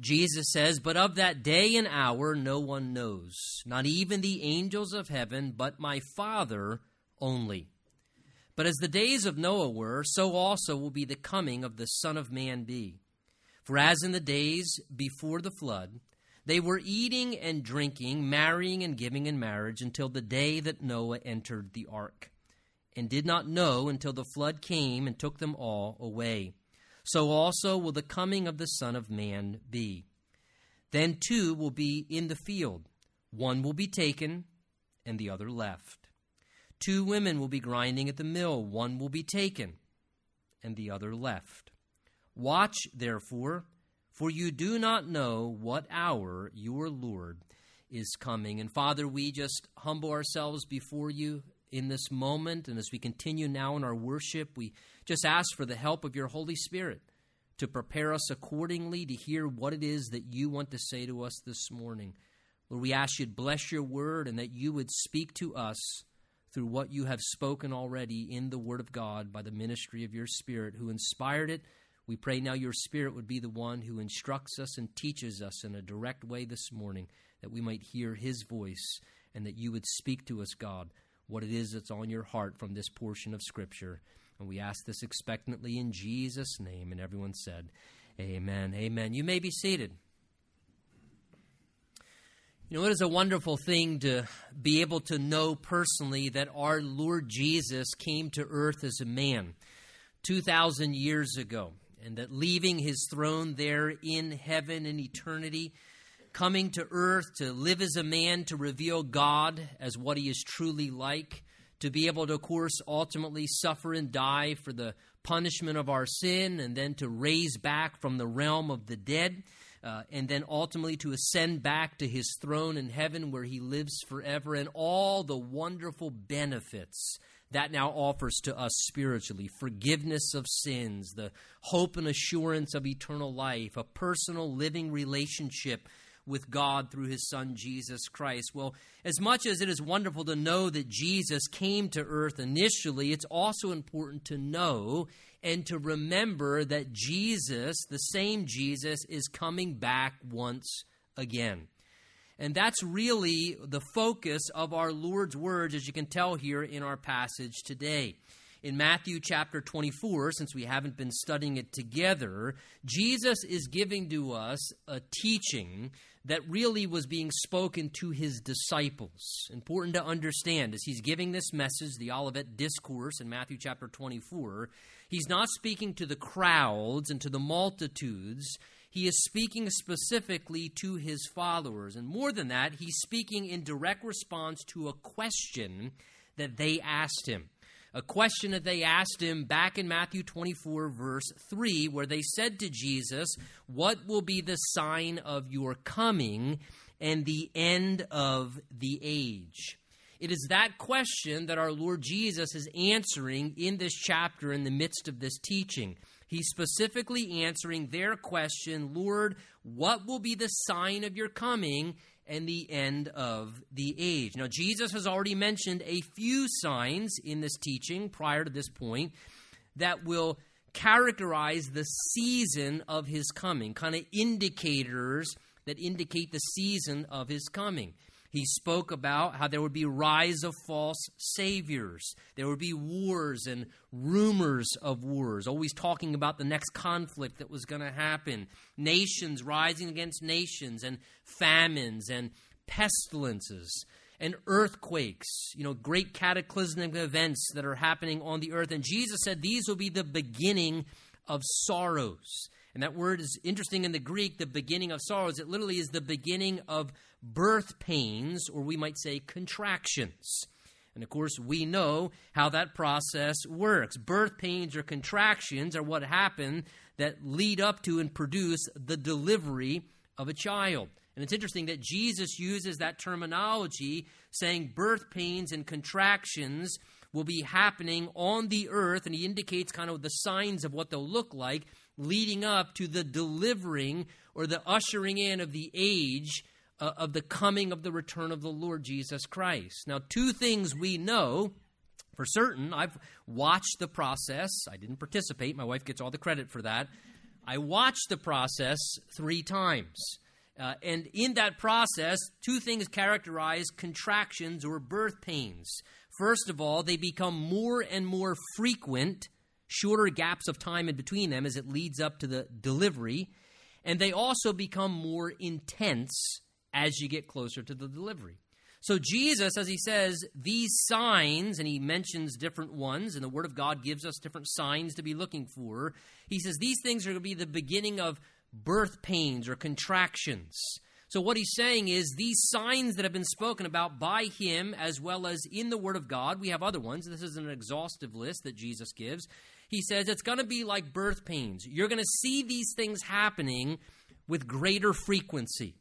Jesus says, But of that day and hour no one knows, not even the angels of heaven, but my Father only. But as the days of Noah were, so also will be the coming of the Son of Man be. For as in the days before the flood, they were eating and drinking, marrying and giving in marriage until the day that Noah entered the ark, and did not know until the flood came and took them all away so also will the coming of the Son of Man be. Then two will be in the field, one will be taken, and the other left. Two women will be grinding at the mill, one will be taken, and the other left. Watch, therefore, for you do not know what hour your Lord is coming. And Father, we just humble ourselves before you in this moment, and as we continue now in our worship, we just ask for the help of your Holy Spirit to prepare us accordingly to hear what it is that you want to say to us this morning. Lord, we ask you to bless your word and that you would speak to us through what you have spoken already in the Word of God by the ministry of your Spirit who inspired it. We pray now your Spirit would be the one who instructs us and teaches us in a direct way this morning that we might hear His voice and that you would speak to us, God, what it is that's on your heart from this portion of Scripture. And we ask this expectantly in Jesus' name. And everyone said, Amen. Amen. You may be seated. You know, it is a wonderful thing to be able to know personally that our Lord Jesus came to earth as a man 2,000 years ago, and that leaving his throne there in heaven in eternity, coming to earth to live as a man to reveal God as what he is truly like, to be able to, of course, ultimately suffer and die for the punishment of our sin, and then to raise back from the realm of the dead, uh, and then ultimately to ascend back to his throne in heaven where he lives forever, and all the wonderful benefits that now offers to us spiritually. Forgiveness of sins, the hope and assurance of eternal life, a personal living relationship with God through his son Jesus Christ. Well, as much as it is wonderful to know that Jesus came to earth initially, it's also important to know and to remember that Jesus, the same Jesus, is coming back once again. And that's really the focus of our Lord's words, as you can tell here in our passage today. In Matthew chapter 24, since we haven't been studying it together, Jesus is giving to us a teaching that really was being spoken to his disciples. Important to understand as he's giving this message, the Olivet Discourse in Matthew chapter 24, he's not speaking to the crowds and to the multitudes. He is speaking specifically to his followers. And more than that, he's speaking in direct response to a question that they asked him a question that they asked him back in Matthew 24, verse 3, where they said to Jesus, What will be the sign of your coming and the end of the age? It is that question that our Lord Jesus is answering in this chapter in the midst of this teaching. He's specifically answering their question Lord, what will be the sign of your coming and the end of the age. Now, Jesus has already mentioned a few signs in this teaching prior to this point that will characterize the season of his coming, kind of indicators that indicate the season of his coming. He spoke about how there would be rise of false saviors. There would be wars and rumors of wars, always talking about the next conflict that was going to happen. Nations rising against nations and famines and pestilences and earthquakes, you know, great cataclysmic events that are happening on the earth. And Jesus said these will be the beginning of sorrows. And that word is interesting in the Greek, the beginning of sorrows. It literally is the beginning of birth pains, or we might say contractions. And of course, we know how that process works. Birth pains or contractions are what happen that lead up to and produce the delivery of a child. And it's interesting that Jesus uses that terminology, saying birth pains and contractions will be happening on the earth, and he indicates kind of the signs of what they'll look like leading up to the delivering or the ushering in of the age uh, of the coming of the return of the Lord Jesus Christ. Now, two things we know for certain. I've watched the process. I didn't participate. My wife gets all the credit for that. I watched the process three times. Uh, and in that process, two things characterize contractions or birth pains. First of all, they become more and more frequent, shorter gaps of time in between them as it leads up to the delivery. And they also become more intense as you get closer to the delivery. So, Jesus, as he says, these signs, and he mentions different ones, and the Word of God gives us different signs to be looking for. He says these things are going to be the beginning of birth pains or contractions. So, what he's saying is these signs that have been spoken about by him, as well as in the Word of God, we have other ones. This is an exhaustive list that Jesus gives. He says it's going to be like birth pains. You're going to see these things happening with greater frequency.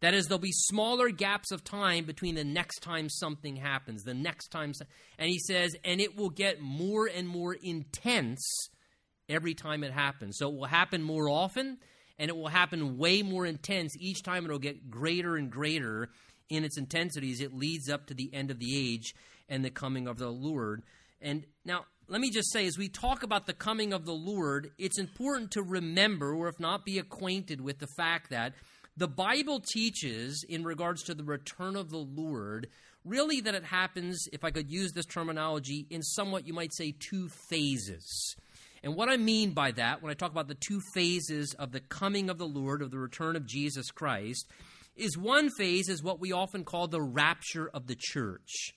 That is, there'll be smaller gaps of time between the next time something happens, the next time. And he says, and it will get more and more intense every time it happens. So it will happen more often, and it will happen way more intense each time. It'll get greater and greater in its intensity as it leads up to the end of the age and the coming of the Lord. And now, let me just say, as we talk about the coming of the Lord, it's important to remember, or if not, be acquainted with the fact that the Bible teaches, in regards to the return of the Lord, really that it happens, if I could use this terminology, in somewhat you might say two phases. And what I mean by that, when I talk about the two phases of the coming of the Lord, of the return of Jesus Christ, is one phase is what we often call the rapture of the church.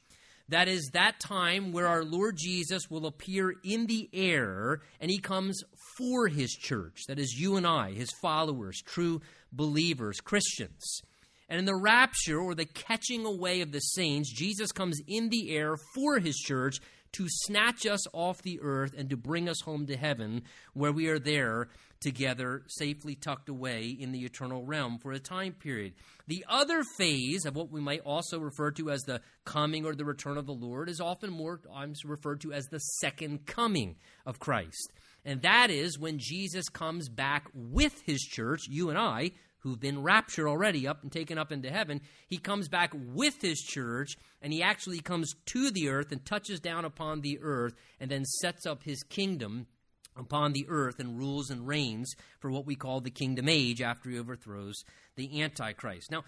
That is that time where our Lord Jesus will appear in the air and he comes for his church. That is you and I, his followers, true believers, Christians. And in the rapture or the catching away of the saints, Jesus comes in the air for his church to snatch us off the earth and to bring us home to heaven, where we are there together, safely tucked away in the eternal realm for a time period. The other phase of what we might also refer to as the coming or the return of the Lord is often more times referred to as the second coming of Christ. And that is when Jesus comes back with his church, you and I, who've been raptured already up and taken up into heaven, he comes back with his church and he actually comes to the earth and touches down upon the earth and then sets up his kingdom upon the earth and rules and reigns for what we call the kingdom age after he overthrows the Antichrist. Now,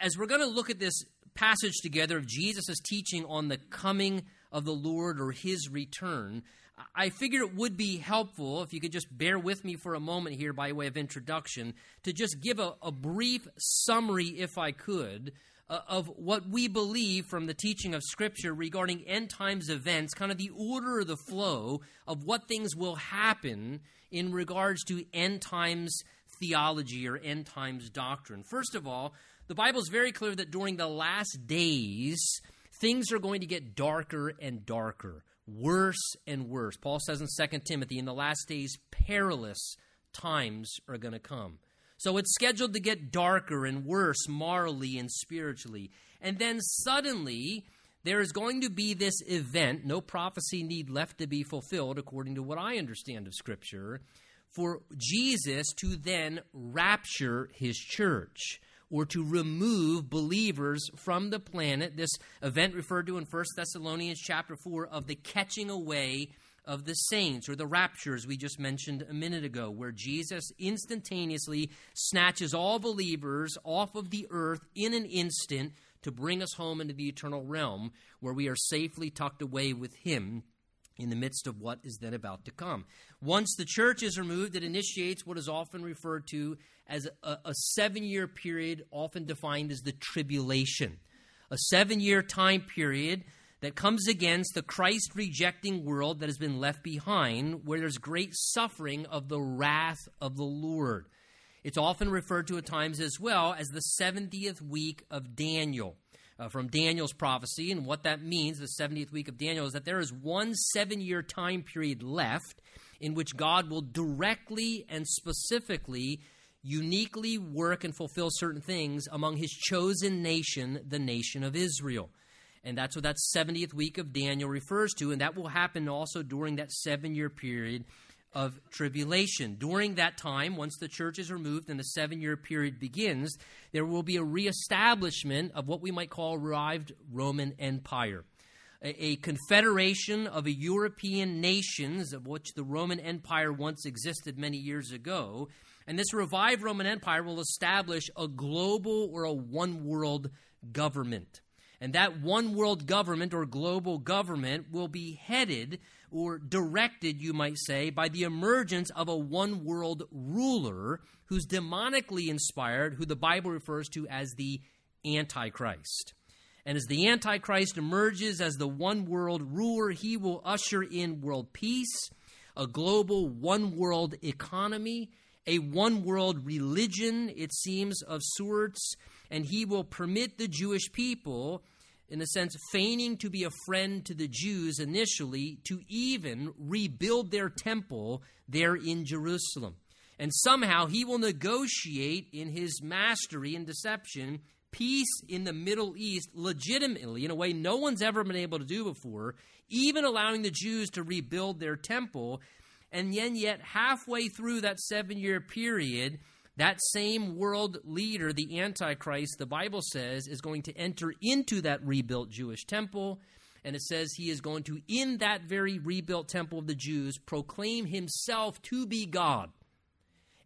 as we're going to look at this passage together of Jesus' teaching on the coming of the Lord or his return, I figured it would be helpful if you could just bear with me for a moment here by way of introduction to just give a, a brief summary, if I could, uh, of what we believe from the teaching of Scripture regarding end times events, kind of the order or the flow of what things will happen in regards to end times theology or end times doctrine. First of all, the Bible is very clear that during the last days, things are going to get darker and darker worse and worse. Paul says in 2 Timothy, in the last days, perilous times are going to come. So it's scheduled to get darker and worse morally and spiritually. And then suddenly, there is going to be this event, no prophecy need left to be fulfilled, according to what I understand of Scripture, for Jesus to then rapture his church or to remove believers from the planet. This event referred to in 1 Thessalonians chapter 4 of the catching away of the saints, or the raptures we just mentioned a minute ago, where Jesus instantaneously snatches all believers off of the earth in an instant to bring us home into the eternal realm, where we are safely tucked away with Him in the midst of what is then about to come. Once the church is removed, it initiates what is often referred to as a, a seven year period, often defined as the tribulation. A seven year time period that comes against the Christ rejecting world that has been left behind, where there's great suffering of the wrath of the Lord. It's often referred to at times as well as the 70th week of Daniel uh, from Daniel's prophecy. And what that means, the 70th week of Daniel, is that there is one seven year time period left in which God will directly and specifically, uniquely work and fulfill certain things among his chosen nation, the nation of Israel. And that's what that 70th week of Daniel refers to. And that will happen also during that seven year period of tribulation. During that time, once the church is removed and the seven year period begins, there will be a reestablishment of what we might call revived Roman Empire. a, a confederation of European nations, of which the Roman Empire once existed many years ago. And this revived Roman Empire will establish a global or a one world government. And that one world government or global government will be headed or directed, you might say, by the emergence of a one world ruler who's demonically inspired, who the Bible refers to as the Antichrist. And as the Antichrist emerges as the one world ruler, he will usher in world peace, a global one world economy, a one world religion, it seems, of sorts, and he will permit the Jewish people in a sense, feigning to be a friend to the Jews initially, to even rebuild their temple there in Jerusalem. And somehow he will negotiate in his mastery and deception peace in the Middle East legitimately in a way no one's ever been able to do before, even allowing the Jews to rebuild their temple. And then, yet, halfway through that seven year period, that same world leader, the Antichrist, the Bible says, is going to enter into that rebuilt Jewish temple. And it says he is going to, in that very rebuilt temple of the Jews, proclaim himself to be God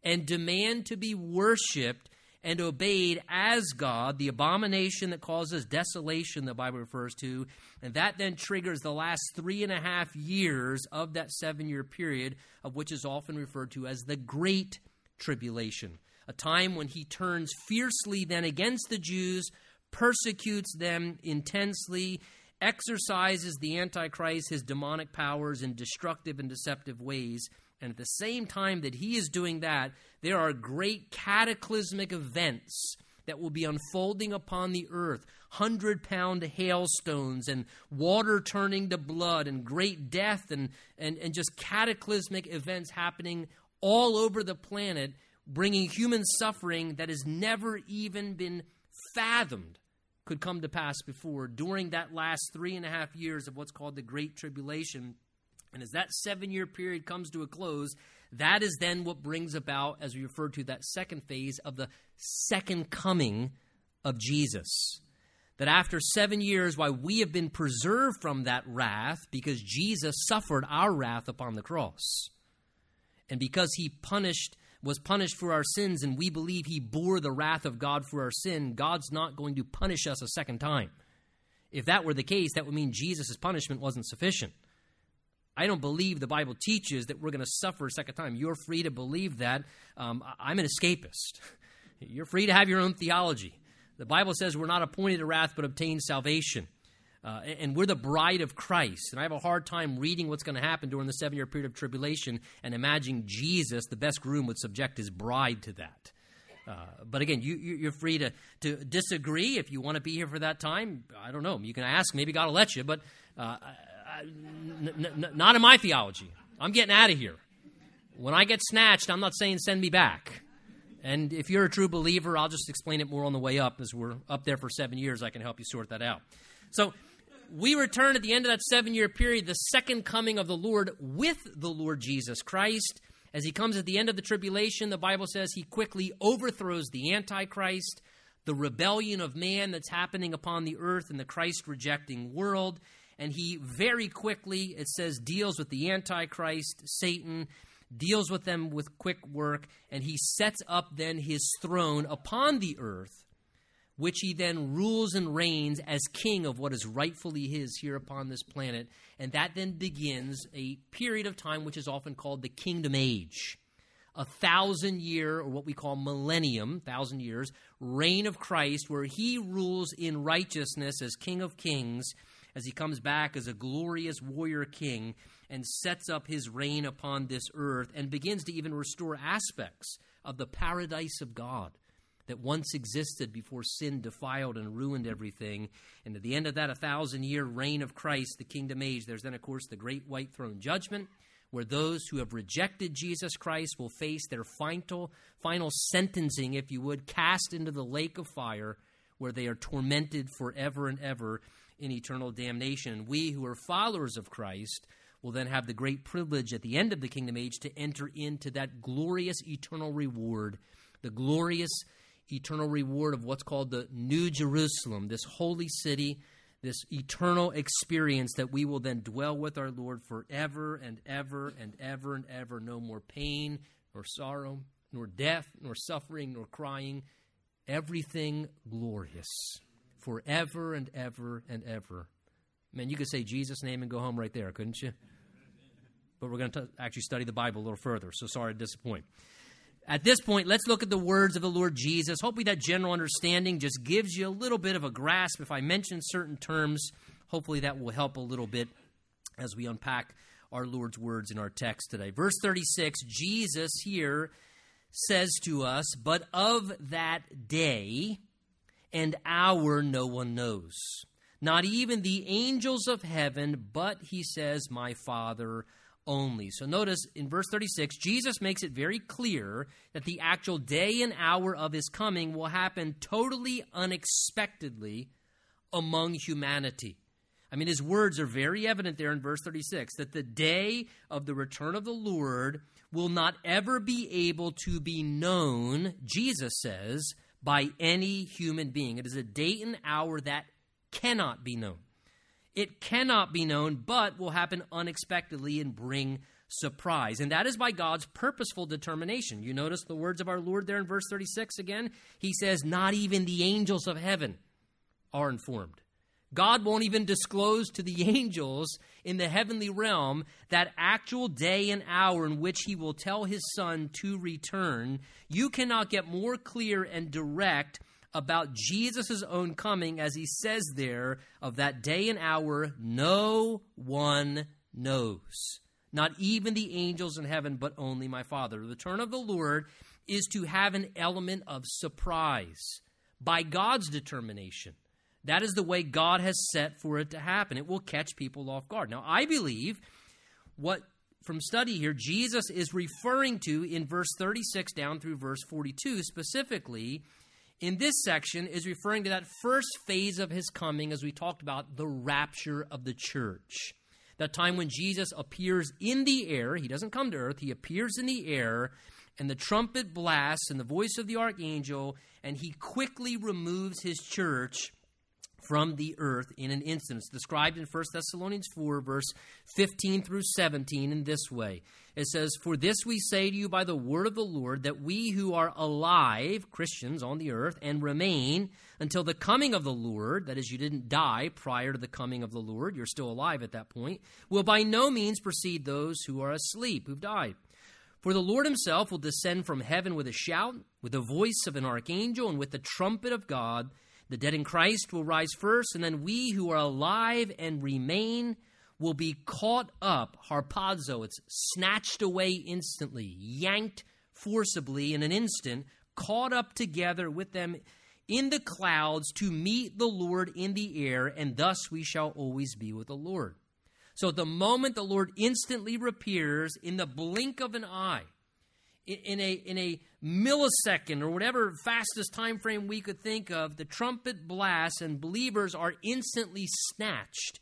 and demand to be worshiped and obeyed as God, the abomination that causes desolation, the Bible refers to. And that then triggers the last three and a half years of that seven year period, of which is often referred to as the Great tribulation, a time when he turns fiercely then against the Jews, persecutes them intensely, exercises the Antichrist, his demonic powers, in destructive and deceptive ways. And at the same time that he is doing that, there are great cataclysmic events that will be unfolding upon the earth hundred pound hailstones and water turning to blood and great death and, and, and just cataclysmic events happening all over the planet, bringing human suffering that has never even been fathomed could come to pass before during that last three and a half years of what's called the Great Tribulation. And as that seven year period comes to a close, that is then what brings about, as we refer to that second phase of the second coming of Jesus. That after seven years, why we have been preserved from that wrath because Jesus suffered our wrath upon the cross. And because he punished was punished for our sins and we believe he bore the wrath of God for our sin, God's not going to punish us a second time. If that were the case, that would mean Jesus' punishment wasn't sufficient. I don't believe the Bible teaches that we're going to suffer a second time. You're free to believe that. Um, I'm an escapist. You're free to have your own theology. The Bible says we're not appointed to wrath but obtain salvation. Uh, and we're the bride of Christ. And I have a hard time reading what's going to happen during the seven year period of tribulation and imagining Jesus, the best groom, would subject his bride to that. Uh, but again, you, you're free to, to disagree if you want to be here for that time. I don't know. You can ask. Maybe God will let you, but uh, not in my theology. I'm getting out of here. When I get snatched, I'm not saying send me back. And if you're a true believer, I'll just explain it more on the way up. As we're up there for seven years, I can help you sort that out. So we return at the end of that seven year period, the second coming of the Lord with the Lord Jesus Christ. As he comes at the end of the tribulation, the Bible says he quickly overthrows the Antichrist, the rebellion of man that's happening upon the earth in the Christ rejecting world. And he very quickly, it says, deals with the Antichrist, Satan, deals with them with quick work, and he sets up then his throne upon the earth which he then rules and reigns as king of what is rightfully his here upon this planet. And that then begins a period of time which is often called the kingdom age. A thousand year, or what we call millennium, thousand years, reign of Christ, where he rules in righteousness as King of Kings, as he comes back as a glorious warrior king and sets up his reign upon this earth and begins to even restore aspects of the paradise of God that once existed before sin defiled and ruined everything. And at the end of that, a thousand year reign of Christ, the kingdom age, there's then, of course, the great white throne judgment, where those who have rejected Jesus Christ will face their final, final sentencing, if you would, cast into the lake of fire, where they are tormented forever and ever in eternal damnation. We who are followers of Christ will then have the great privilege at the end of the kingdom age to enter into that glorious eternal reward, the glorious eternal reward of what's called the New Jerusalem, this holy city this eternal experience that we will then dwell with our Lord forever and ever and ever and ever. No more pain, nor sorrow, nor death, nor suffering, nor crying. Everything glorious forever and ever and ever. Man, you could say Jesus' name and go home right there, couldn't you? But we're going to actually study the Bible a little further, so sorry to disappoint. At this point, let's look at the words of the Lord Jesus. Hopefully, that general understanding just gives you a little bit of a grasp. If I mention certain terms, hopefully that will help a little bit as we unpack our Lord's words in our text today. Verse 36, Jesus here says to us, But of that day and hour no one knows, not even the angels of heaven, but he says, My Father only. So notice in verse 36, Jesus makes it very clear that the actual day and hour of his coming will happen totally unexpectedly among humanity. I mean, his words are very evident there in verse 36 that the day of the return of the Lord will not ever be able to be known, Jesus says, by any human being. It is a date and hour that cannot be known. It cannot be known, but will happen unexpectedly and bring surprise. And that is by God's purposeful determination. You notice the words of our Lord there in verse 36 again? He says, Not even the angels of heaven are informed. God won't even disclose to the angels in the heavenly realm that actual day and hour in which he will tell his son to return. You cannot get more clear and direct about Jesus' own coming, as he says there, of that day and hour, no one knows. Not even the angels in heaven, but only my Father. The turn of the Lord is to have an element of surprise by God's determination. That is the way God has set for it to happen. It will catch people off guard. Now, I believe what from study here Jesus is referring to in verse 36 down through verse 42 specifically in this section is referring to that first phase of his coming, as we talked about, the rapture of the church. That time when Jesus appears in the air, he doesn't come to earth, he appears in the air, and the trumpet blasts and the voice of the archangel, and he quickly removes his church from the earth in an instant. It's described in 1 Thessalonians 4, verse 15 through 17, in this way it says, For this we say to you by the word of the Lord, that we who are alive, Christians on the earth, and remain until the coming of the Lord, that is, you didn't die prior to the coming of the Lord, you're still alive at that point, will by no means precede those who are asleep, who've died. For the Lord himself will descend from heaven with a shout, with the voice of an archangel, and with the trumpet of God. The dead in Christ will rise first, and then we who are alive and remain will be caught up, harpazo, it's snatched away instantly, yanked forcibly in an instant, caught up together with them in the clouds to meet the Lord in the air, and thus we shall always be with the Lord. So the moment the Lord instantly appears in the blink of an eye, in a, in a millisecond or whatever fastest time frame we could think of, the trumpet blasts and believers are instantly snatched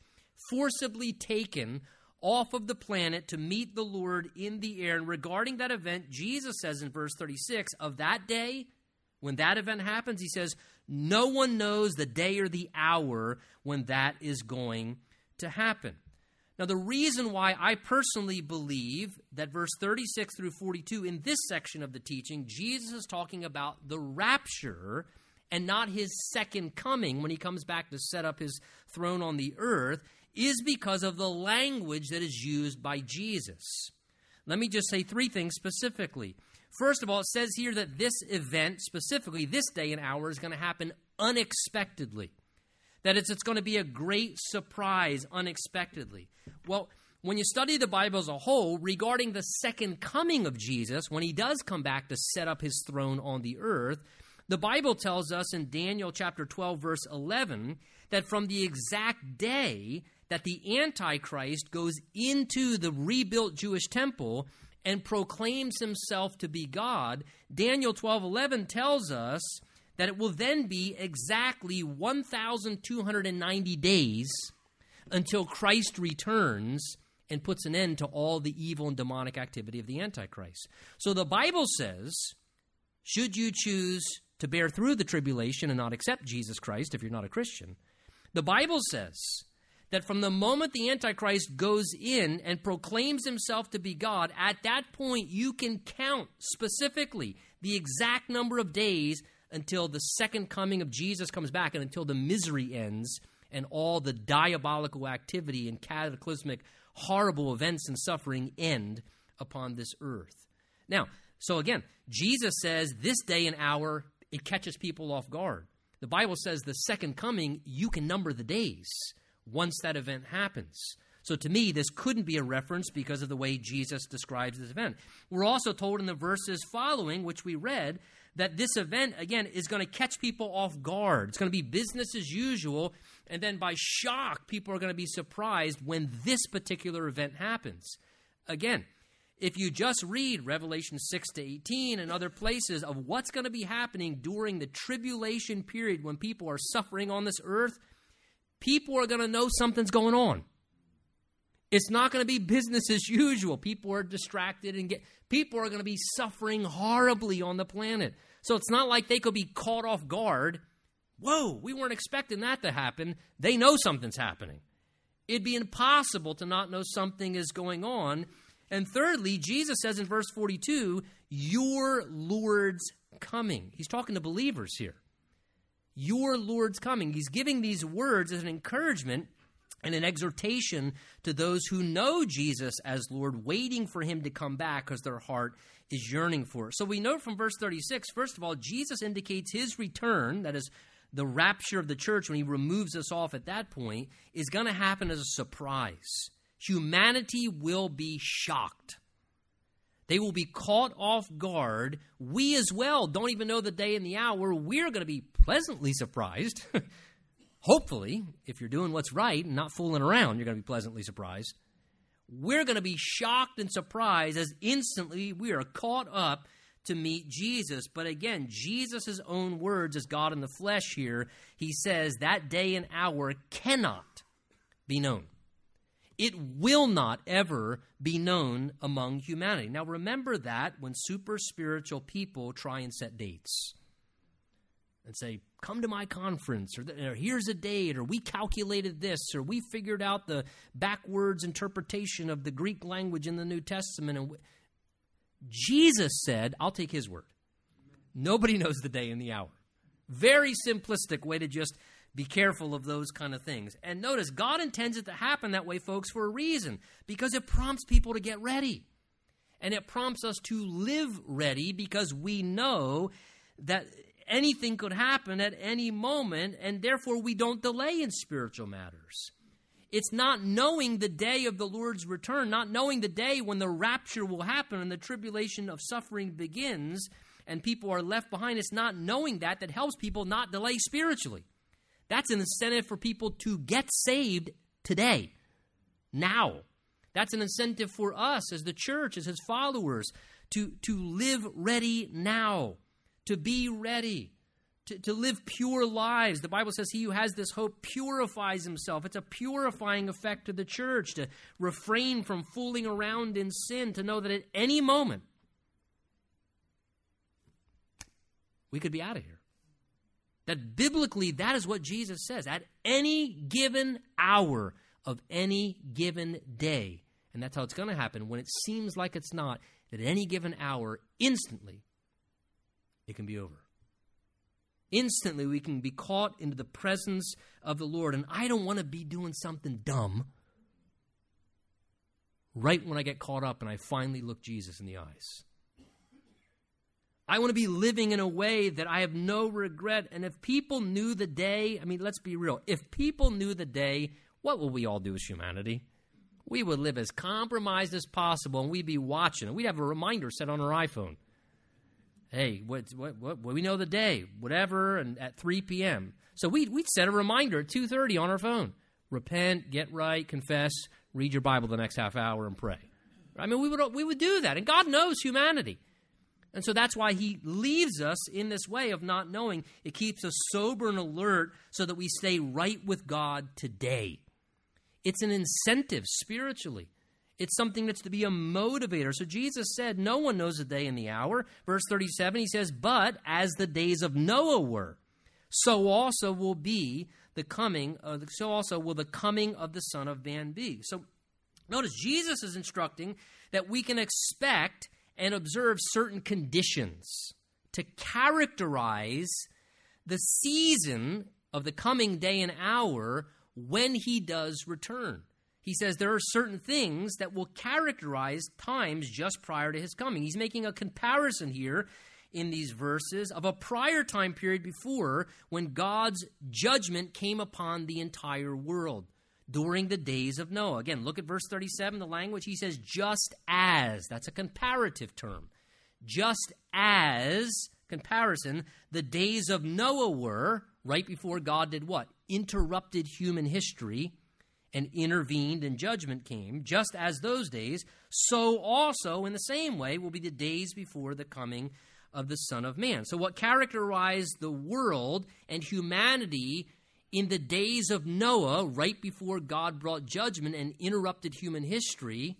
forcibly taken off of the planet to meet the Lord in the air. And regarding that event, Jesus says in verse 36 of that day, when that event happens, he says, No one knows the day or the hour when that is going to happen. Now, the reason why I personally believe that verse 36 through 42 in this section of the teaching, Jesus is talking about the rapture and not his second coming when he comes back to set up his throne on the earth is because of the language that is used by Jesus. Let me just say three things specifically. First of all, it says here that this event, specifically this day and hour, is going to happen unexpectedly. That it's, it's going to be a great surprise unexpectedly. Well, when you study the Bible as a whole, regarding the second coming of Jesus, when he does come back to set up his throne on the earth, the Bible tells us in Daniel chapter 12, verse 11, that from the exact day that the Antichrist goes into the rebuilt Jewish temple and proclaims himself to be God, Daniel 12:11 tells us that it will then be exactly 1290 days until Christ returns and puts an end to all the evil and demonic activity of the Antichrist. So the Bible says, should you choose to bear through the tribulation and not accept Jesus Christ if you're not a Christian, The Bible says that from the moment the Antichrist goes in and proclaims himself to be God, at that point you can count specifically the exact number of days until the second coming of Jesus comes back and until the misery ends and all the diabolical activity and cataclysmic, horrible events and suffering end upon this earth. Now, so again, Jesus says this day and hour, it catches people off guard. The Bible says the second coming, you can number the days once that event happens. So to me, this couldn't be a reference because of the way Jesus describes this event. We're also told in the verses following, which we read, that this event, again, is going to catch people off guard. It's going to be business as usual. And then by shock, people are going to be surprised when this particular event happens. Again, if you just read Revelation 6 to 18 and other places of what's going to be happening during the tribulation period when people are suffering on this earth, people are going to know something's going on. It's not going to be business as usual. People are distracted and get people are going to be suffering horribly on the planet. So it's not like they could be caught off guard. Whoa, we weren't expecting that to happen. They know something's happening. It'd be impossible to not know something is going on. And thirdly, Jesus says in verse 42, Your Lord's coming. He's talking to believers here. Your Lord's coming. He's giving these words as an encouragement and an exhortation to those who know Jesus as Lord, waiting for him to come back because their heart is yearning for. It. So we know from verse 36, first of all, Jesus indicates his return, that is, the rapture of the church when he removes us off at that point, is going to happen as a surprise. Humanity will be shocked. They will be caught off guard. We as well don't even know the day and the hour. We're going to be pleasantly surprised. Hopefully, if you're doing what's right and not fooling around, you're going to be pleasantly surprised. We're going to be shocked and surprised as instantly we are caught up to meet Jesus. But again, Jesus' own words as God in the flesh here, he says that day and hour cannot be known. It will not ever be known among humanity. Now, remember that when super spiritual people try and set dates and say, come to my conference, or, or, here's a date, or we calculated this, or we figured out the backwards interpretation of the Greek language in the New Testament. And Jesus said, I'll take his word. Nobody knows the day and the hour. Very simplistic way to just be careful of those kind of things. And notice, God intends it to happen that way, folks, for a reason, because it prompts people to get ready. And it prompts us to live ready because we know that anything could happen at any moment, and therefore we don't delay in spiritual matters. It's not knowing the day of the Lord's return, not knowing the day when the rapture will happen and the tribulation of suffering begins and people are left behind. It's not knowing that that helps people not delay spiritually. That's an incentive for people to get saved today, now. That's an incentive for us as the church, as his followers, to, to live ready now to be ready, to, to live pure lives. The Bible says he who has this hope purifies himself. It's a purifying effect to the church to refrain from fooling around in sin, to know that at any moment we could be out of here. That biblically, that is what Jesus says. At any given hour of any given day. And that's how it's going to happen when it seems like it's not. that At any given hour, instantly, it can be over. Instantly, we can be caught into the presence of the Lord. And I don't want to be doing something dumb right when I get caught up and I finally look Jesus in the eyes. I want to be living in a way that I have no regret. And if people knew the day, I mean, let's be real. If people knew the day, what would we all do as humanity? We would live as compromised as possible and we'd be watching. And we'd have a reminder set on our iPhone hey, what, what, what, we know the day, whatever, and at 3 p.m. So we'd, we'd set a reminder at 2.30 on our phone. Repent, get right, confess, read your Bible the next half hour, and pray. I mean, we would, we would do that. And God knows humanity. And so that's why he leaves us in this way of not knowing. It keeps us sober and alert so that we stay right with God today. It's an incentive spiritually. It's something that's to be a motivator. So Jesus said, No one knows the day and the hour. Verse 37, he says, But as the days of Noah were, so also will be the coming of the, so also will the coming of the Son of Man be. So notice Jesus is instructing that we can expect and observe certain conditions to characterize the season of the coming day and hour when he does return. He says there are certain things that will characterize times just prior to his coming. He's making a comparison here in these verses of a prior time period before when God's judgment came upon the entire world during the days of Noah. Again, look at verse 37, the language. He says, just as. That's a comparative term. Just as, comparison, the days of Noah were, right before God did what? Interrupted human history and intervened and judgment came, just as those days, so also in the same way will be the days before the coming of the Son of Man. So, what characterized the world and humanity in the days of Noah, right before God brought judgment and interrupted human history,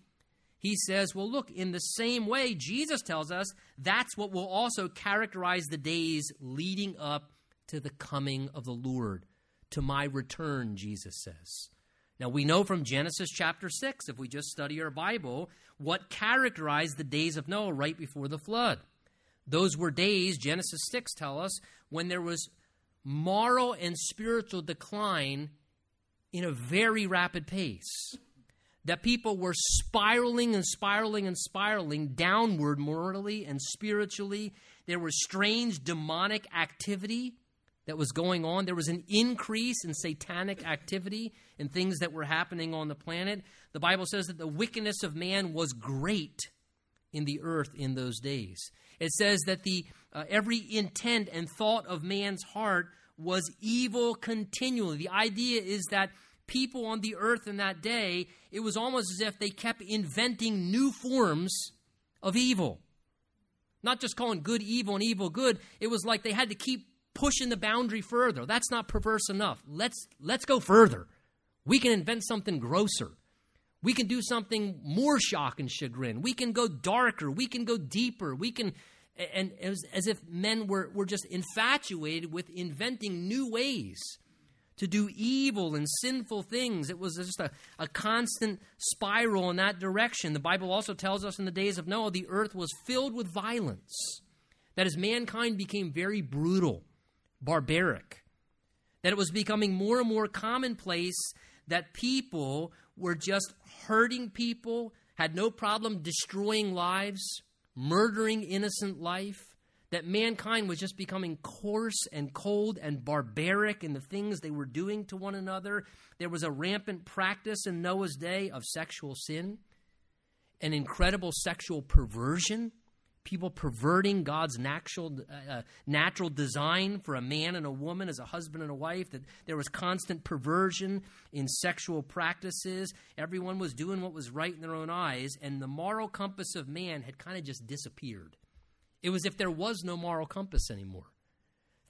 he says, well, look, in the same way, Jesus tells us that's what will also characterize the days leading up to the coming of the Lord, to my return, Jesus says. Now, we know from Genesis chapter 6, if we just study our Bible, what characterized the days of Noah right before the flood. Those were days, Genesis 6 tell us, when there was moral and spiritual decline in a very rapid pace. That people were spiraling and spiraling and spiraling downward morally and spiritually. There was strange demonic activity that was going on. There was an increase in satanic activity and things that were happening on the planet. The Bible says that the wickedness of man was great in the earth in those days. It says that the uh, every intent and thought of man's heart was evil continually. The idea is that people on the earth in that day, it was almost as if they kept inventing new forms of evil. Not just calling good evil and evil good, it was like they had to keep pushing the boundary further. That's not perverse enough. Let's let's go further. We can invent something grosser. We can do something more shock and chagrin. We can go darker. We can go deeper. We can, and as, as if men were, were just infatuated with inventing new ways to do evil and sinful things. It was just a, a constant spiral in that direction. The Bible also tells us in the days of Noah, the earth was filled with violence. That as mankind became very brutal, barbaric, that it was becoming more and more commonplace that people were just hurting people, had no problem destroying lives, murdering innocent life, that mankind was just becoming coarse and cold and barbaric in the things they were doing to one another. There was a rampant practice in Noah's day of sexual sin, an incredible sexual perversion people perverting God's natural, uh, uh, natural design for a man and a woman as a husband and a wife, that there was constant perversion in sexual practices. Everyone was doing what was right in their own eyes, and the moral compass of man had kind of just disappeared. It was if there was no moral compass anymore.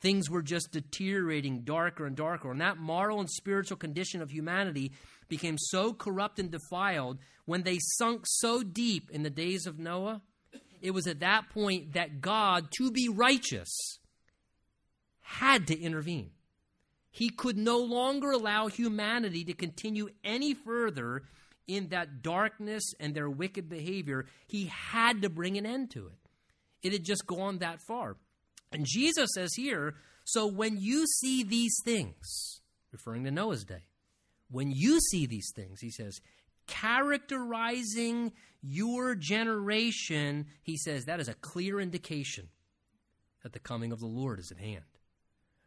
Things were just deteriorating darker and darker. And that moral and spiritual condition of humanity became so corrupt and defiled when they sunk so deep in the days of Noah it was at that point that God, to be righteous, had to intervene. He could no longer allow humanity to continue any further in that darkness and their wicked behavior. He had to bring an end to it. It had just gone that far. And Jesus says here so when you see these things, referring to Noah's day, when you see these things, he says, characterizing your generation, he says that is a clear indication that the coming of the Lord is at hand.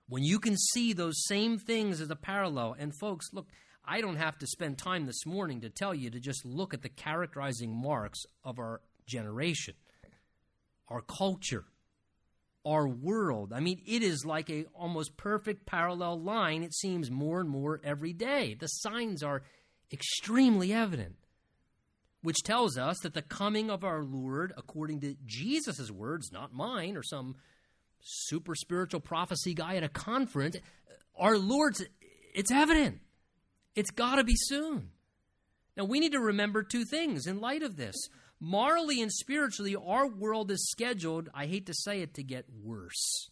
When you can see those same things as a parallel, and folks, look, I don't have to spend time this morning to tell you to just look at the characterizing marks of our generation, our culture, our world. I mean, it is like a almost perfect parallel line. It seems more and more every day. The signs are extremely evident, which tells us that the coming of our Lord, according to Jesus' words, not mine or some super spiritual prophecy guy at a conference, our Lord's, it's evident. It's got to be soon. Now, we need to remember two things in light of this. Morally and spiritually, our world is scheduled, I hate to say it, to get worse.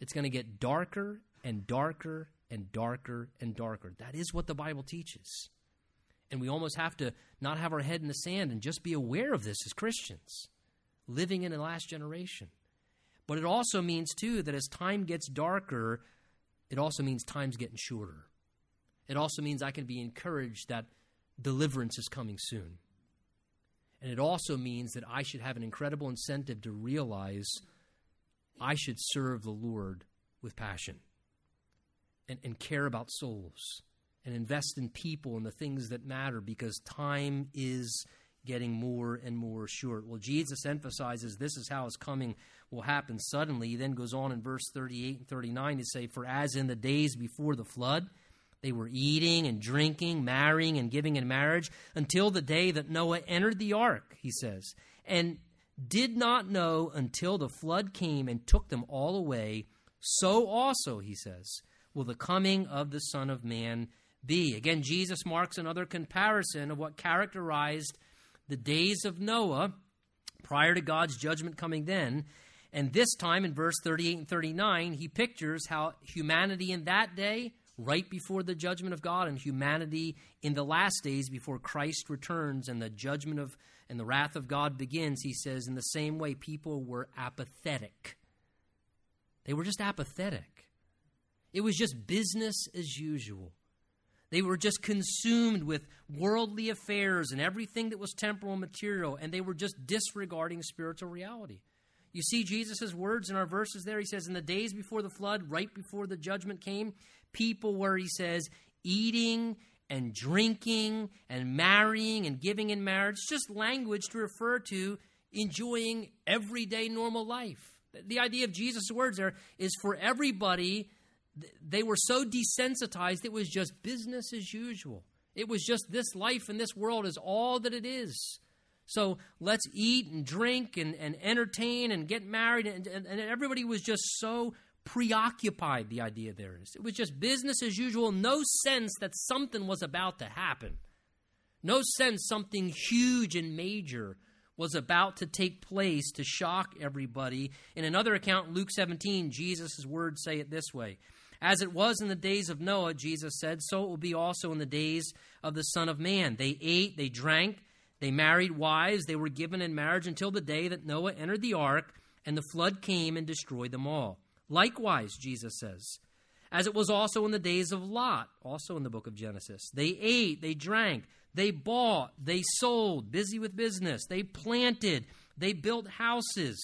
It's going to get darker and darker and darker and darker. That is what the Bible teaches. And we almost have to not have our head in the sand and just be aware of this as Christians, living in the last generation. But it also means, too, that as time gets darker, it also means time's getting shorter. It also means I can be encouraged that deliverance is coming soon. And it also means that I should have an incredible incentive to realize I should serve the Lord with passion and, and care about souls and invest in people and the things that matter because time is getting more and more short. Well, Jesus emphasizes this is how his coming will happen suddenly. He then goes on in verse 38 and 39 to say, For as in the days before the flood, they were eating and drinking, marrying and giving in marriage until the day that Noah entered the ark, he says, and did not know until the flood came and took them all away. So also, he says, will the coming of the Son of Man be. Again, Jesus marks another comparison of what characterized the days of Noah prior to God's judgment coming then. And this time in verse 38 and 39, he pictures how humanity in that day right before the judgment of God and humanity in the last days before Christ returns and the judgment of and the wrath of God begins, he says, in the same way, people were apathetic. They were just apathetic. It was just business as usual. They were just consumed with worldly affairs and everything that was temporal and material, and they were just disregarding spiritual reality. You see Jesus' words in our verses there. He says, In the days before the flood, right before the judgment came, people were, he says, eating and drinking and marrying and giving in marriage, just language to refer to enjoying everyday normal life. The idea of Jesus' words there is for everybody, they were so desensitized, it was just business as usual. It was just this life and this world is all that it is. So let's eat and drink and, and entertain and get married. And, and, and everybody was just so preoccupied, the idea there is. It was just business as usual, no sense that something was about to happen. No sense something huge and major was about to take place to shock everybody. In another account, Luke 17, Jesus' words say it this way As it was in the days of Noah, Jesus said, so it will be also in the days of the Son of Man. They ate, they drank, they married wives, they were given in marriage until the day that Noah entered the ark, and the flood came and destroyed them all. Likewise, Jesus says, as it was also in the days of Lot, also in the book of Genesis. They ate, they drank, they bought, they sold, busy with business, they planted, they built houses.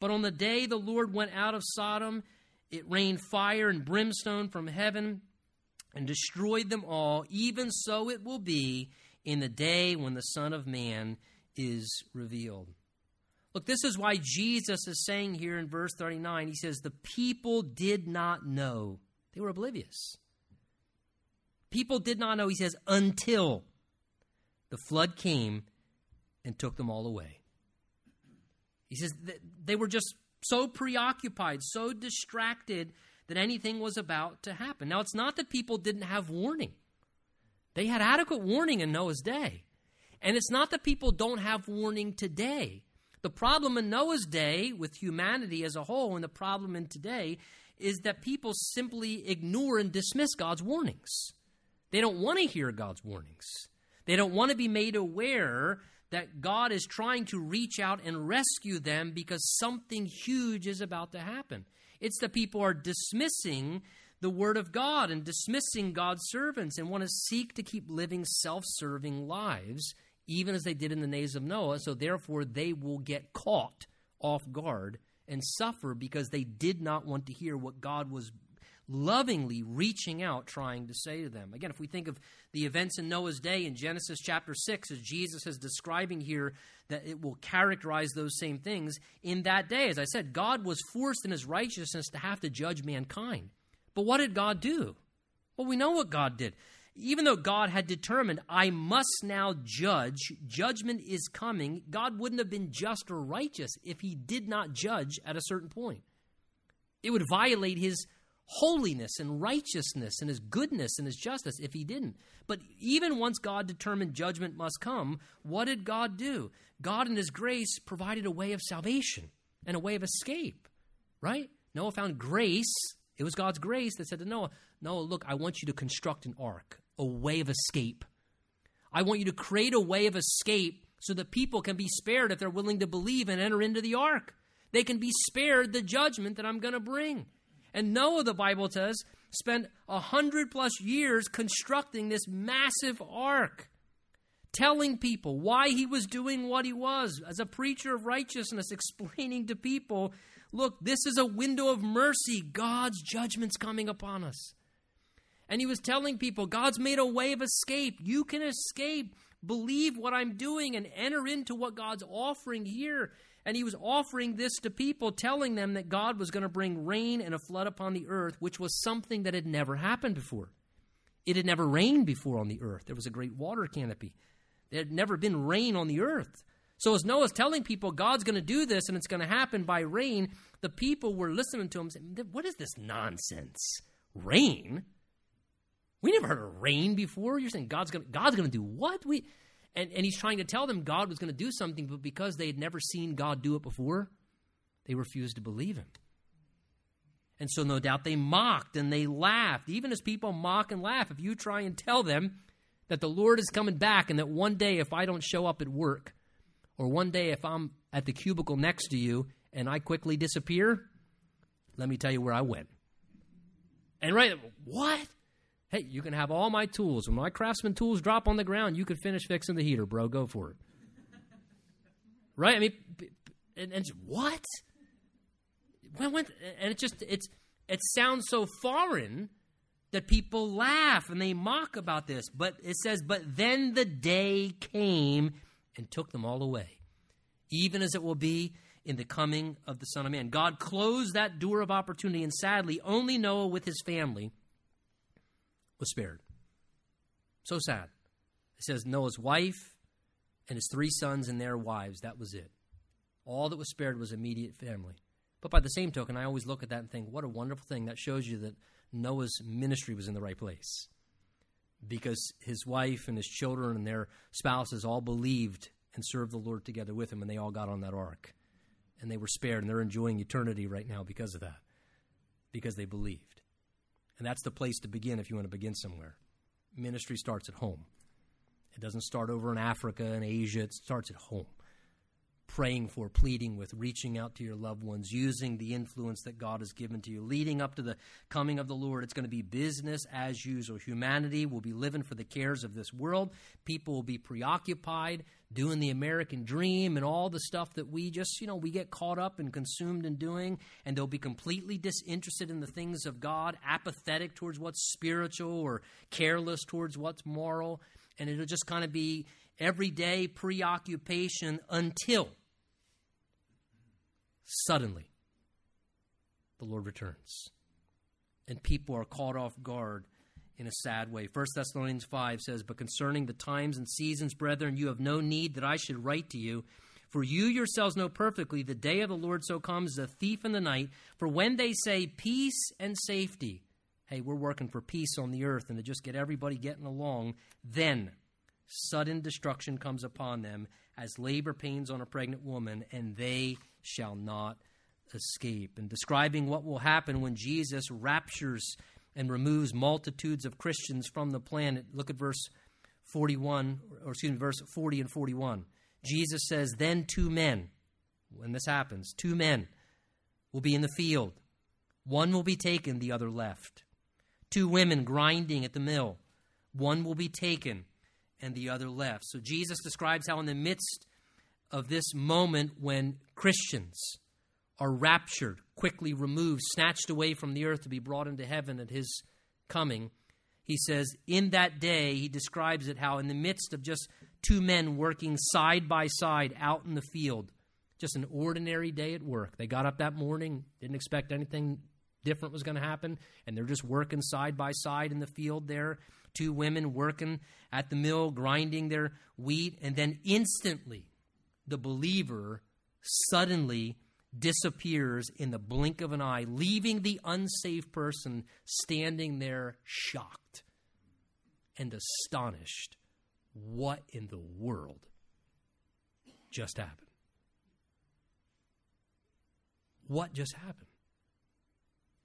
But on the day the Lord went out of Sodom, it rained fire and brimstone from heaven and destroyed them all. Even so it will be in the day when the Son of Man is revealed. Look, this is why Jesus is saying here in verse 39, he says, The people did not know. They were oblivious. People did not know, he says, until the flood came and took them all away. He says they were just so preoccupied, so distracted that anything was about to happen. Now, it's not that people didn't have warning, they had adequate warning in Noah's day. And it's not that people don't have warning today. The problem in Noah's day with humanity as a whole, and the problem in today, is that people simply ignore and dismiss God's warnings. They don't want to hear God's warnings. They don't want to be made aware that God is trying to reach out and rescue them because something huge is about to happen. It's that people are dismissing the Word of God and dismissing God's servants and want to seek to keep living self serving lives, even as they did in the days of Noah. So, therefore, they will get caught off guard and suffer because they did not want to hear what God was lovingly reaching out, trying to say to them. Again, if we think of the events in Noah's day in Genesis chapter 6, as Jesus is describing here, that it will characterize those same things, in that day, as I said, God was forced in his righteousness to have to judge mankind. But what did God do? Well, we know what God did. Even though God had determined, I must now judge, judgment is coming, God wouldn't have been just or righteous if he did not judge at a certain point. It would violate his holiness and righteousness and his goodness and his justice if he didn't. But even once God determined judgment must come, what did God do? God, in his grace, provided a way of salvation and a way of escape, right? Noah found grace It was God's grace that said to Noah, Noah, look, I want you to construct an ark, a way of escape. I want you to create a way of escape so that people can be spared if they're willing to believe and enter into the ark. They can be spared the judgment that I'm going to bring. And Noah, the Bible says, spent a hundred plus years constructing this massive ark, telling people why he was doing what he was as a preacher of righteousness, explaining to people look, this is a window of mercy. God's judgment's coming upon us. And he was telling people, God's made a way of escape. You can escape. Believe what I'm doing and enter into what God's offering here. And he was offering this to people, telling them that God was going to bring rain and a flood upon the earth, which was something that had never happened before. It had never rained before on the earth. There was a great water canopy. There had never been rain on the earth. So, as Noah's telling people God's going to do this and it's going to happen by rain, the people were listening to him saying, What is this nonsense? Rain? We never heard of rain before. You're saying God's going God's going to do what? We and, and he's trying to tell them God was going to do something, but because they had never seen God do it before, they refused to believe him. And so, no doubt, they mocked and they laughed. Even as people mock and laugh, if you try and tell them that the Lord is coming back and that one day, if I don't show up at work, or one day, if I'm at the cubicle next to you and I quickly disappear, let me tell you where I went. And right, what? Hey, you can have all my tools. When my craftsman tools drop on the ground, you can finish fixing the heater, bro. Go for it. right? I mean, and, and what? When, when, and it just it's it sounds so foreign that people laugh and they mock about this. But it says, but then the day came and took them all away, even as it will be in the coming of the Son of Man. God closed that door of opportunity, and sadly, only Noah with his family was spared. So sad. It says Noah's wife and his three sons and their wives. That was it. All that was spared was immediate family. But by the same token, I always look at that and think, what a wonderful thing. That shows you that Noah's ministry was in the right place. Because his wife and his children and their spouses all believed and served the Lord together with him, and they all got on that ark. And they were spared, and they're enjoying eternity right now because of that, because they believed. And that's the place to begin if you want to begin somewhere. Ministry starts at home. It doesn't start over in Africa and Asia, it starts at home. Praying for, pleading with, reaching out to your loved ones, using the influence that God has given to you, leading up to the coming of the Lord. It's going to be business as usual. Humanity will be living for the cares of this world. People will be preoccupied doing the American dream and all the stuff that we just, you know, we get caught up and consumed in doing, and they'll be completely disinterested in the things of God, apathetic towards what's spiritual or careless towards what's moral, and it'll just kind of be everyday preoccupation until suddenly the Lord returns. And people are caught off guard in a sad way. 1 Thessalonians 5 says, But concerning the times and seasons, brethren, you have no need that I should write to you. For you yourselves know perfectly the day of the Lord so comes as a thief in the night. For when they say peace and safety, hey, we're working for peace on the earth and to just get everybody getting along, then sudden destruction comes upon them as labor pains on a pregnant woman, and they shall not escape. And describing what will happen when Jesus raptures and removes multitudes of Christians from the planet. Look at verse 41, or excuse me, verse 40 and 41. Jesus says, Then two men, when this happens, two men will be in the field. One will be taken, the other left. Two women grinding at the mill. One will be taken, and the other left. So Jesus describes how, in the midst of this moment when Christians are raptured, quickly removed, snatched away from the earth to be brought into heaven at his coming. He says, in that day, he describes it how, in the midst of just two men working side by side out in the field, just an ordinary day at work. They got up that morning, didn't expect anything different was going to happen, and they're just working side by side in the field there. Two women working at the mill, grinding their wheat, and then instantly, the believer suddenly disappears in the blink of an eye, leaving the unsaved person standing there shocked and astonished. What in the world just happened? What just happened?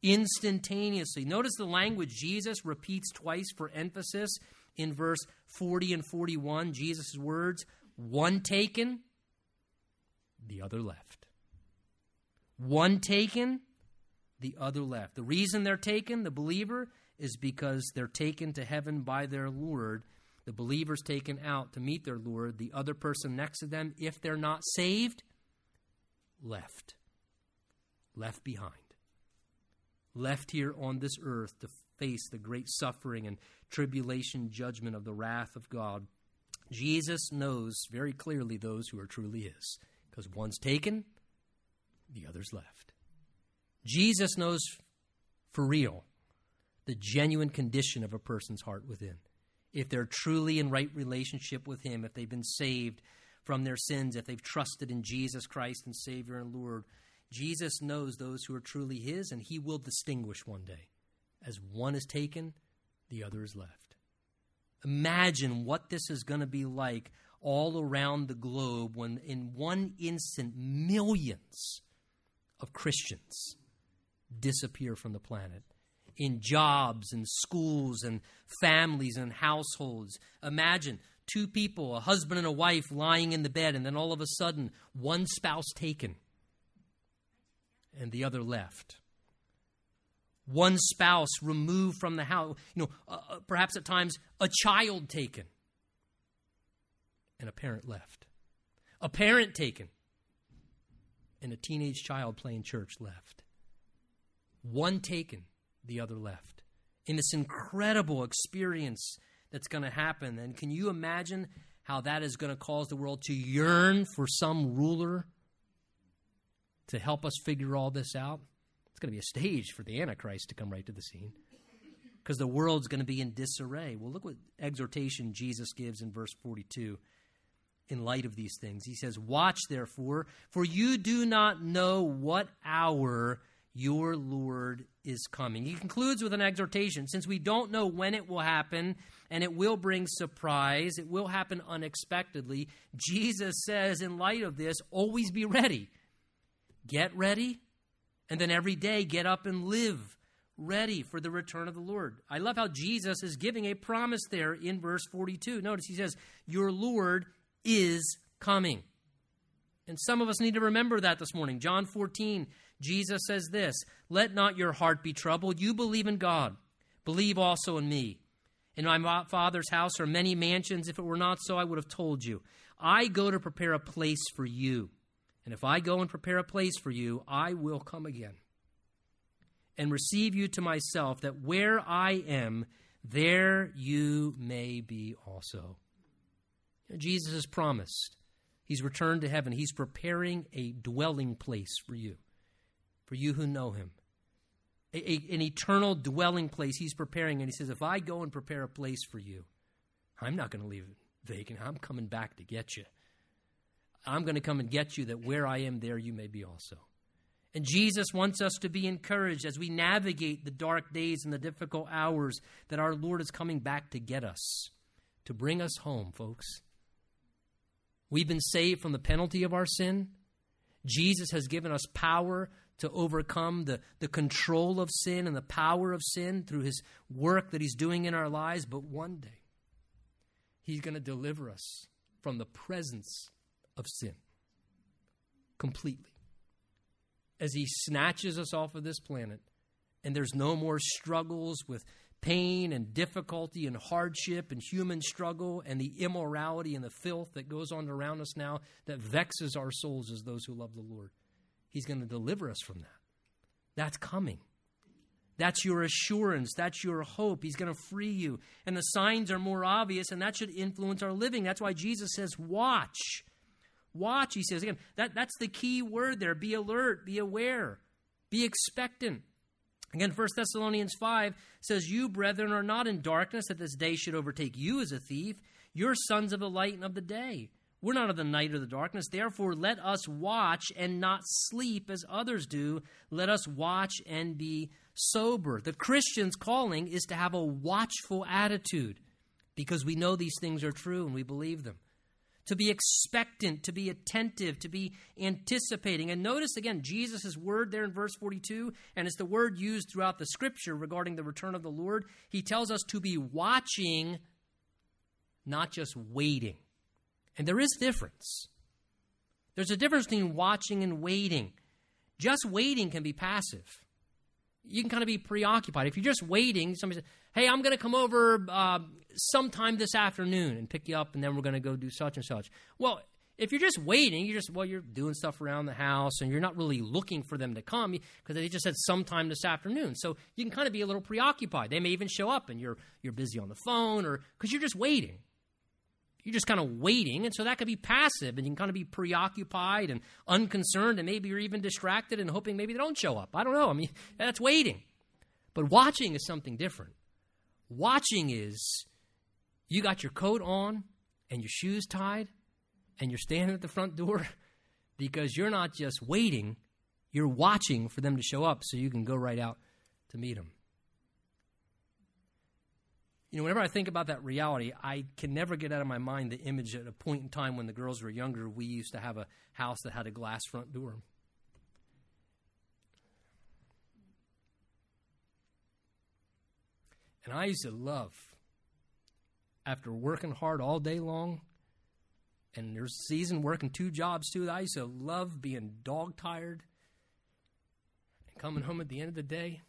instantaneously. Notice the language Jesus repeats twice for emphasis in verse 40 and 41. Jesus' words one taken, the other left. One taken, the other left. The reason they're taken, the believer, is because they're taken to heaven by their Lord. The believer's taken out to meet their Lord. The other person next to them, if they're not saved, left. Left behind. Left here on this earth to face the great suffering and tribulation judgment of the wrath of God. Jesus knows very clearly those who are truly His, because one's taken, the other's left. Jesus knows for real the genuine condition of a person's heart within. If they're truly in right relationship with Him, if they've been saved from their sins, if they've trusted in Jesus Christ and Savior and Lord, Jesus knows those who are truly His, and He will distinguish one day. As one is taken, the other is left. Imagine what this is going to be like all around the globe when, in one instant, millions of Christians disappear from the planet in jobs and schools and families and households. Imagine two people, a husband and a wife, lying in the bed, and then all of a sudden, one spouse taken and the other left. One spouse removed from the house, you know, uh, uh perhaps at times a child taken and a parent left. A parent taken and a teenage child playing church left. One taken, the other left. In this incredible experience that's going to happen. And can you imagine how that is going to cause the world to yearn for some ruler to help us figure all this out? It's going to be a stage for the Antichrist to come right to the scene because the world's going to be in disarray. Well, look what exhortation Jesus gives in verse 42 in light of these things. He says, Watch therefore, for you do not know what hour your Lord is coming. He concludes with an exhortation since we don't know when it will happen and it will bring surprise, it will happen unexpectedly. Jesus says, in light of this, always be ready. Get ready, and then every day get up and live ready for the return of the Lord. I love how Jesus is giving a promise there in verse 42. Notice he says, Your Lord is coming. And some of us need to remember that this morning. John 14, Jesus says this Let not your heart be troubled. You believe in God, believe also in me. In my Father's house are many mansions. If it were not so, I would have told you. I go to prepare a place for you. And if I go and prepare a place for you, I will come again and receive you to myself, that where I am, there you may be also. Jesus has promised. He's returned to heaven. He's preparing a dwelling place for you for you who know him. A, a, an eternal dwelling place he's preparing. And he says, If I go and prepare a place for you, I'm not going to leave it vacant. I'm coming back to get you. I'm going to come and get you that where I am, there you may be also. And Jesus wants us to be encouraged as we navigate the dark days and the difficult hours that our Lord is coming back to get us, to bring us home, folks. We've been saved from the penalty of our sin. Jesus has given us power to overcome the, the control of sin and the power of sin through his work that he's doing in our lives. But one day, he's going to deliver us from the presence of sin completely. As he snatches us off of this planet, and there's no more struggles with pain and difficulty and hardship and human struggle and the immorality and the filth that goes on around us now that vexes our souls as those who love the Lord. He's going to deliver us from that. That's coming. That's your assurance. That's your hope. He's going to free you. And the signs are more obvious, and that should influence our living. That's why Jesus says, Watch. Watch, he says. Again, that, that's the key word there. Be alert, be aware, be expectant. Again, 1 Thessalonians 5 says, You, brethren, are not in darkness that this day should overtake you as a thief. You're sons of the light and of the day. We're not of the night or the darkness. Therefore, let us watch and not sleep as others do. Let us watch and be sober. The Christian's calling is to have a watchful attitude because we know these things are true and we believe them. To be expectant, to be attentive, to be anticipating. And notice again Jesus' word there in verse 42, and it's the word used throughout the scripture regarding the return of the Lord. He tells us to be watching, not just waiting. And there is difference. There's a difference between watching and waiting. Just waiting can be passive. You can kind of be preoccupied. If you're just waiting, somebody says, Hey, I'm going to come over uh, sometime this afternoon and pick you up, and then we're going to go do such and such. Well, if you're just waiting, you're just, well, you're doing stuff around the house and you're not really looking for them to come because they just said sometime this afternoon. So you can kind of be a little preoccupied. They may even show up and you're, you're busy on the phone or because you're just waiting. You're just kind of waiting. And so that could be passive and you can kind of be preoccupied and unconcerned and maybe you're even distracted and hoping maybe they don't show up. I don't know. I mean, that's waiting. But watching is something different. Watching is you got your coat on and your shoes tied and you're standing at the front door because you're not just waiting, you're watching for them to show up so you can go right out to meet them. You know, whenever I think about that reality, I can never get out of my mind the image at a point in time when the girls were younger, we used to have a house that had a glass front door. And I used to love, after working hard all day long, and there's a season working two jobs too, I used to love being dog tired and coming home at the end of the day.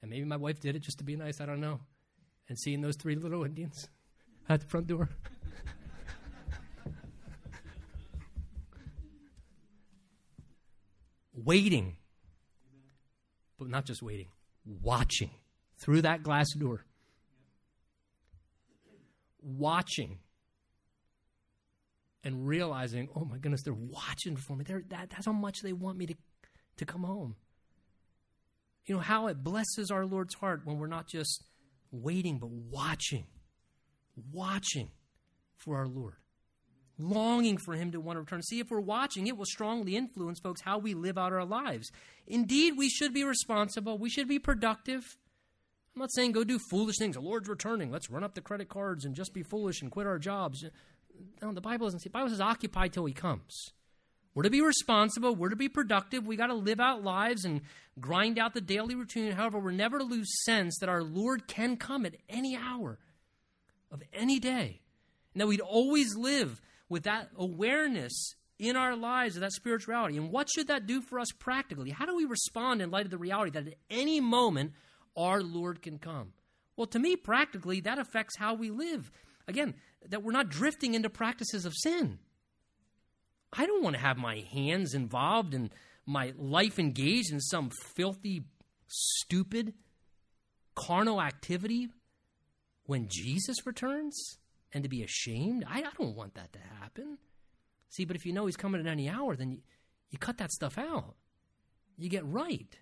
And maybe my wife did it just to be nice, I don't know. And seeing those three little Indians at the front door. waiting, but not just waiting, watching through that glass door, watching and realizing, oh my goodness, they're watching for me. That, that's how much they want me to, to come home. You know, how it blesses our Lord's heart when we're not just waiting, but watching, watching for our Lord, longing for Him to want to return. See, if we're watching, it will strongly influence, folks, how we live out our lives. Indeed, we should be responsible, we should be productive. I'm not saying go do foolish things. The Lord's returning. Let's run up the credit cards and just be foolish and quit our jobs. No, the Bible doesn't say. The Bible says occupy till He comes. We're to be responsible. We're to be productive. We got to live out lives and grind out the daily routine. However, we're never to lose sense that our Lord can come at any hour of any day. And that we'd always live with that awareness in our lives of that spirituality. And what should that do for us practically? How do we respond in light of the reality that at any moment our Lord can come. Well, to me, practically, that affects how we live. Again, that we're not drifting into practices of sin. I don't want to have my hands involved and my life engaged in some filthy, stupid, carnal activity when Jesus returns and to be ashamed. I, I don't want that to happen. See, but if you know he's coming at any hour, then you, you cut that stuff out. You get right.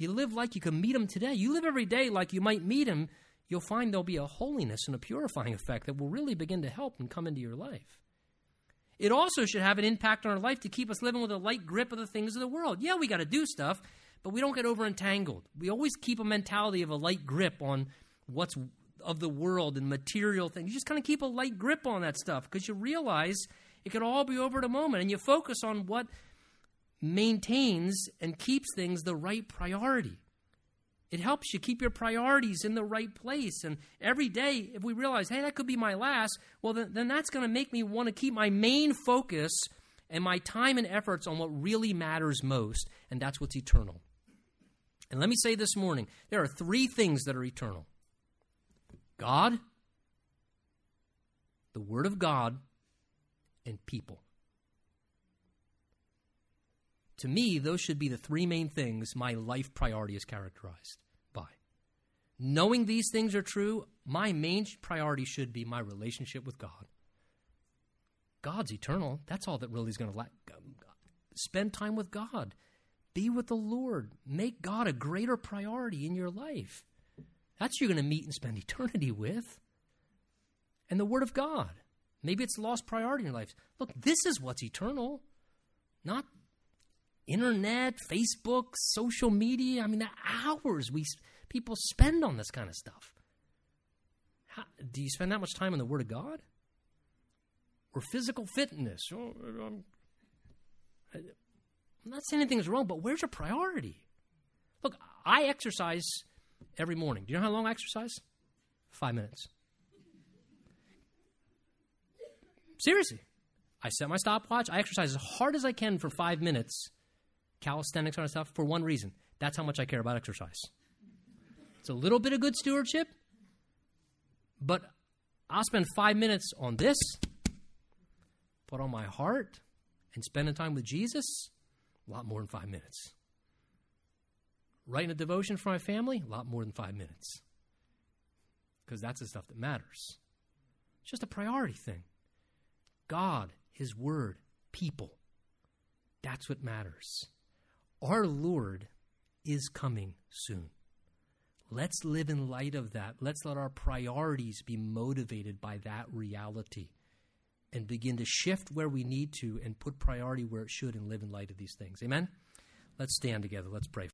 You live like you can meet him today. You live every day like you might meet him. You'll find there'll be a holiness and a purifying effect that will really begin to help and come into your life. It also should have an impact on our life to keep us living with a light grip of the things of the world. Yeah, we got to do stuff, but we don't get over entangled. We always keep a mentality of a light grip on what's of the world and material things. You just kind of keep a light grip on that stuff because you realize it could all be over in a moment and you focus on what maintains and keeps things the right priority. It helps you keep your priorities in the right place. And every day, if we realize, hey, that could be my last, well, then, then that's going to make me want to keep my main focus and my time and efforts on what really matters most, and that's what's eternal. And let me say this morning there are three things that are eternal God, the Word of God, and people. To me, those should be the three main things my life priority is characterized by. Knowing these things are true, my main priority should be my relationship with God. God's eternal. That's all that really is going to lack. Spend time with God. Be with the Lord. Make God a greater priority in your life. That's who you're going to meet and spend eternity with. And the Word of God. Maybe it's lost priority in your life. Look, this is what's eternal, not internet, Facebook, social media. I mean, the hours we people spend on this kind of stuff. How, do you spend that much time on the Word of God? or physical fitness. Oh, I'm, I'm not saying anything's wrong, but where's your priority? Look, I exercise every morning. Do you know how long I exercise? Five minutes. Seriously. I set my stopwatch. I exercise as hard as I can for five minutes, calisthenics kind of stuff, for one reason. That's how much I care about exercise. It's a little bit of good stewardship, but I'll spend five minutes on this, put on my heart, and spending time with Jesus, a lot more than five minutes. Writing a devotion for my family, a lot more than five minutes. Because that's the stuff that matters. It's just a priority thing. God, His Word, people. That's what matters. Our Lord is coming soon. Let's live in light of that. Let's let our priorities be motivated by that reality and begin to shift where we need to and put priority where it should and live in light of these things. Amen? Let's stand together. Let's pray.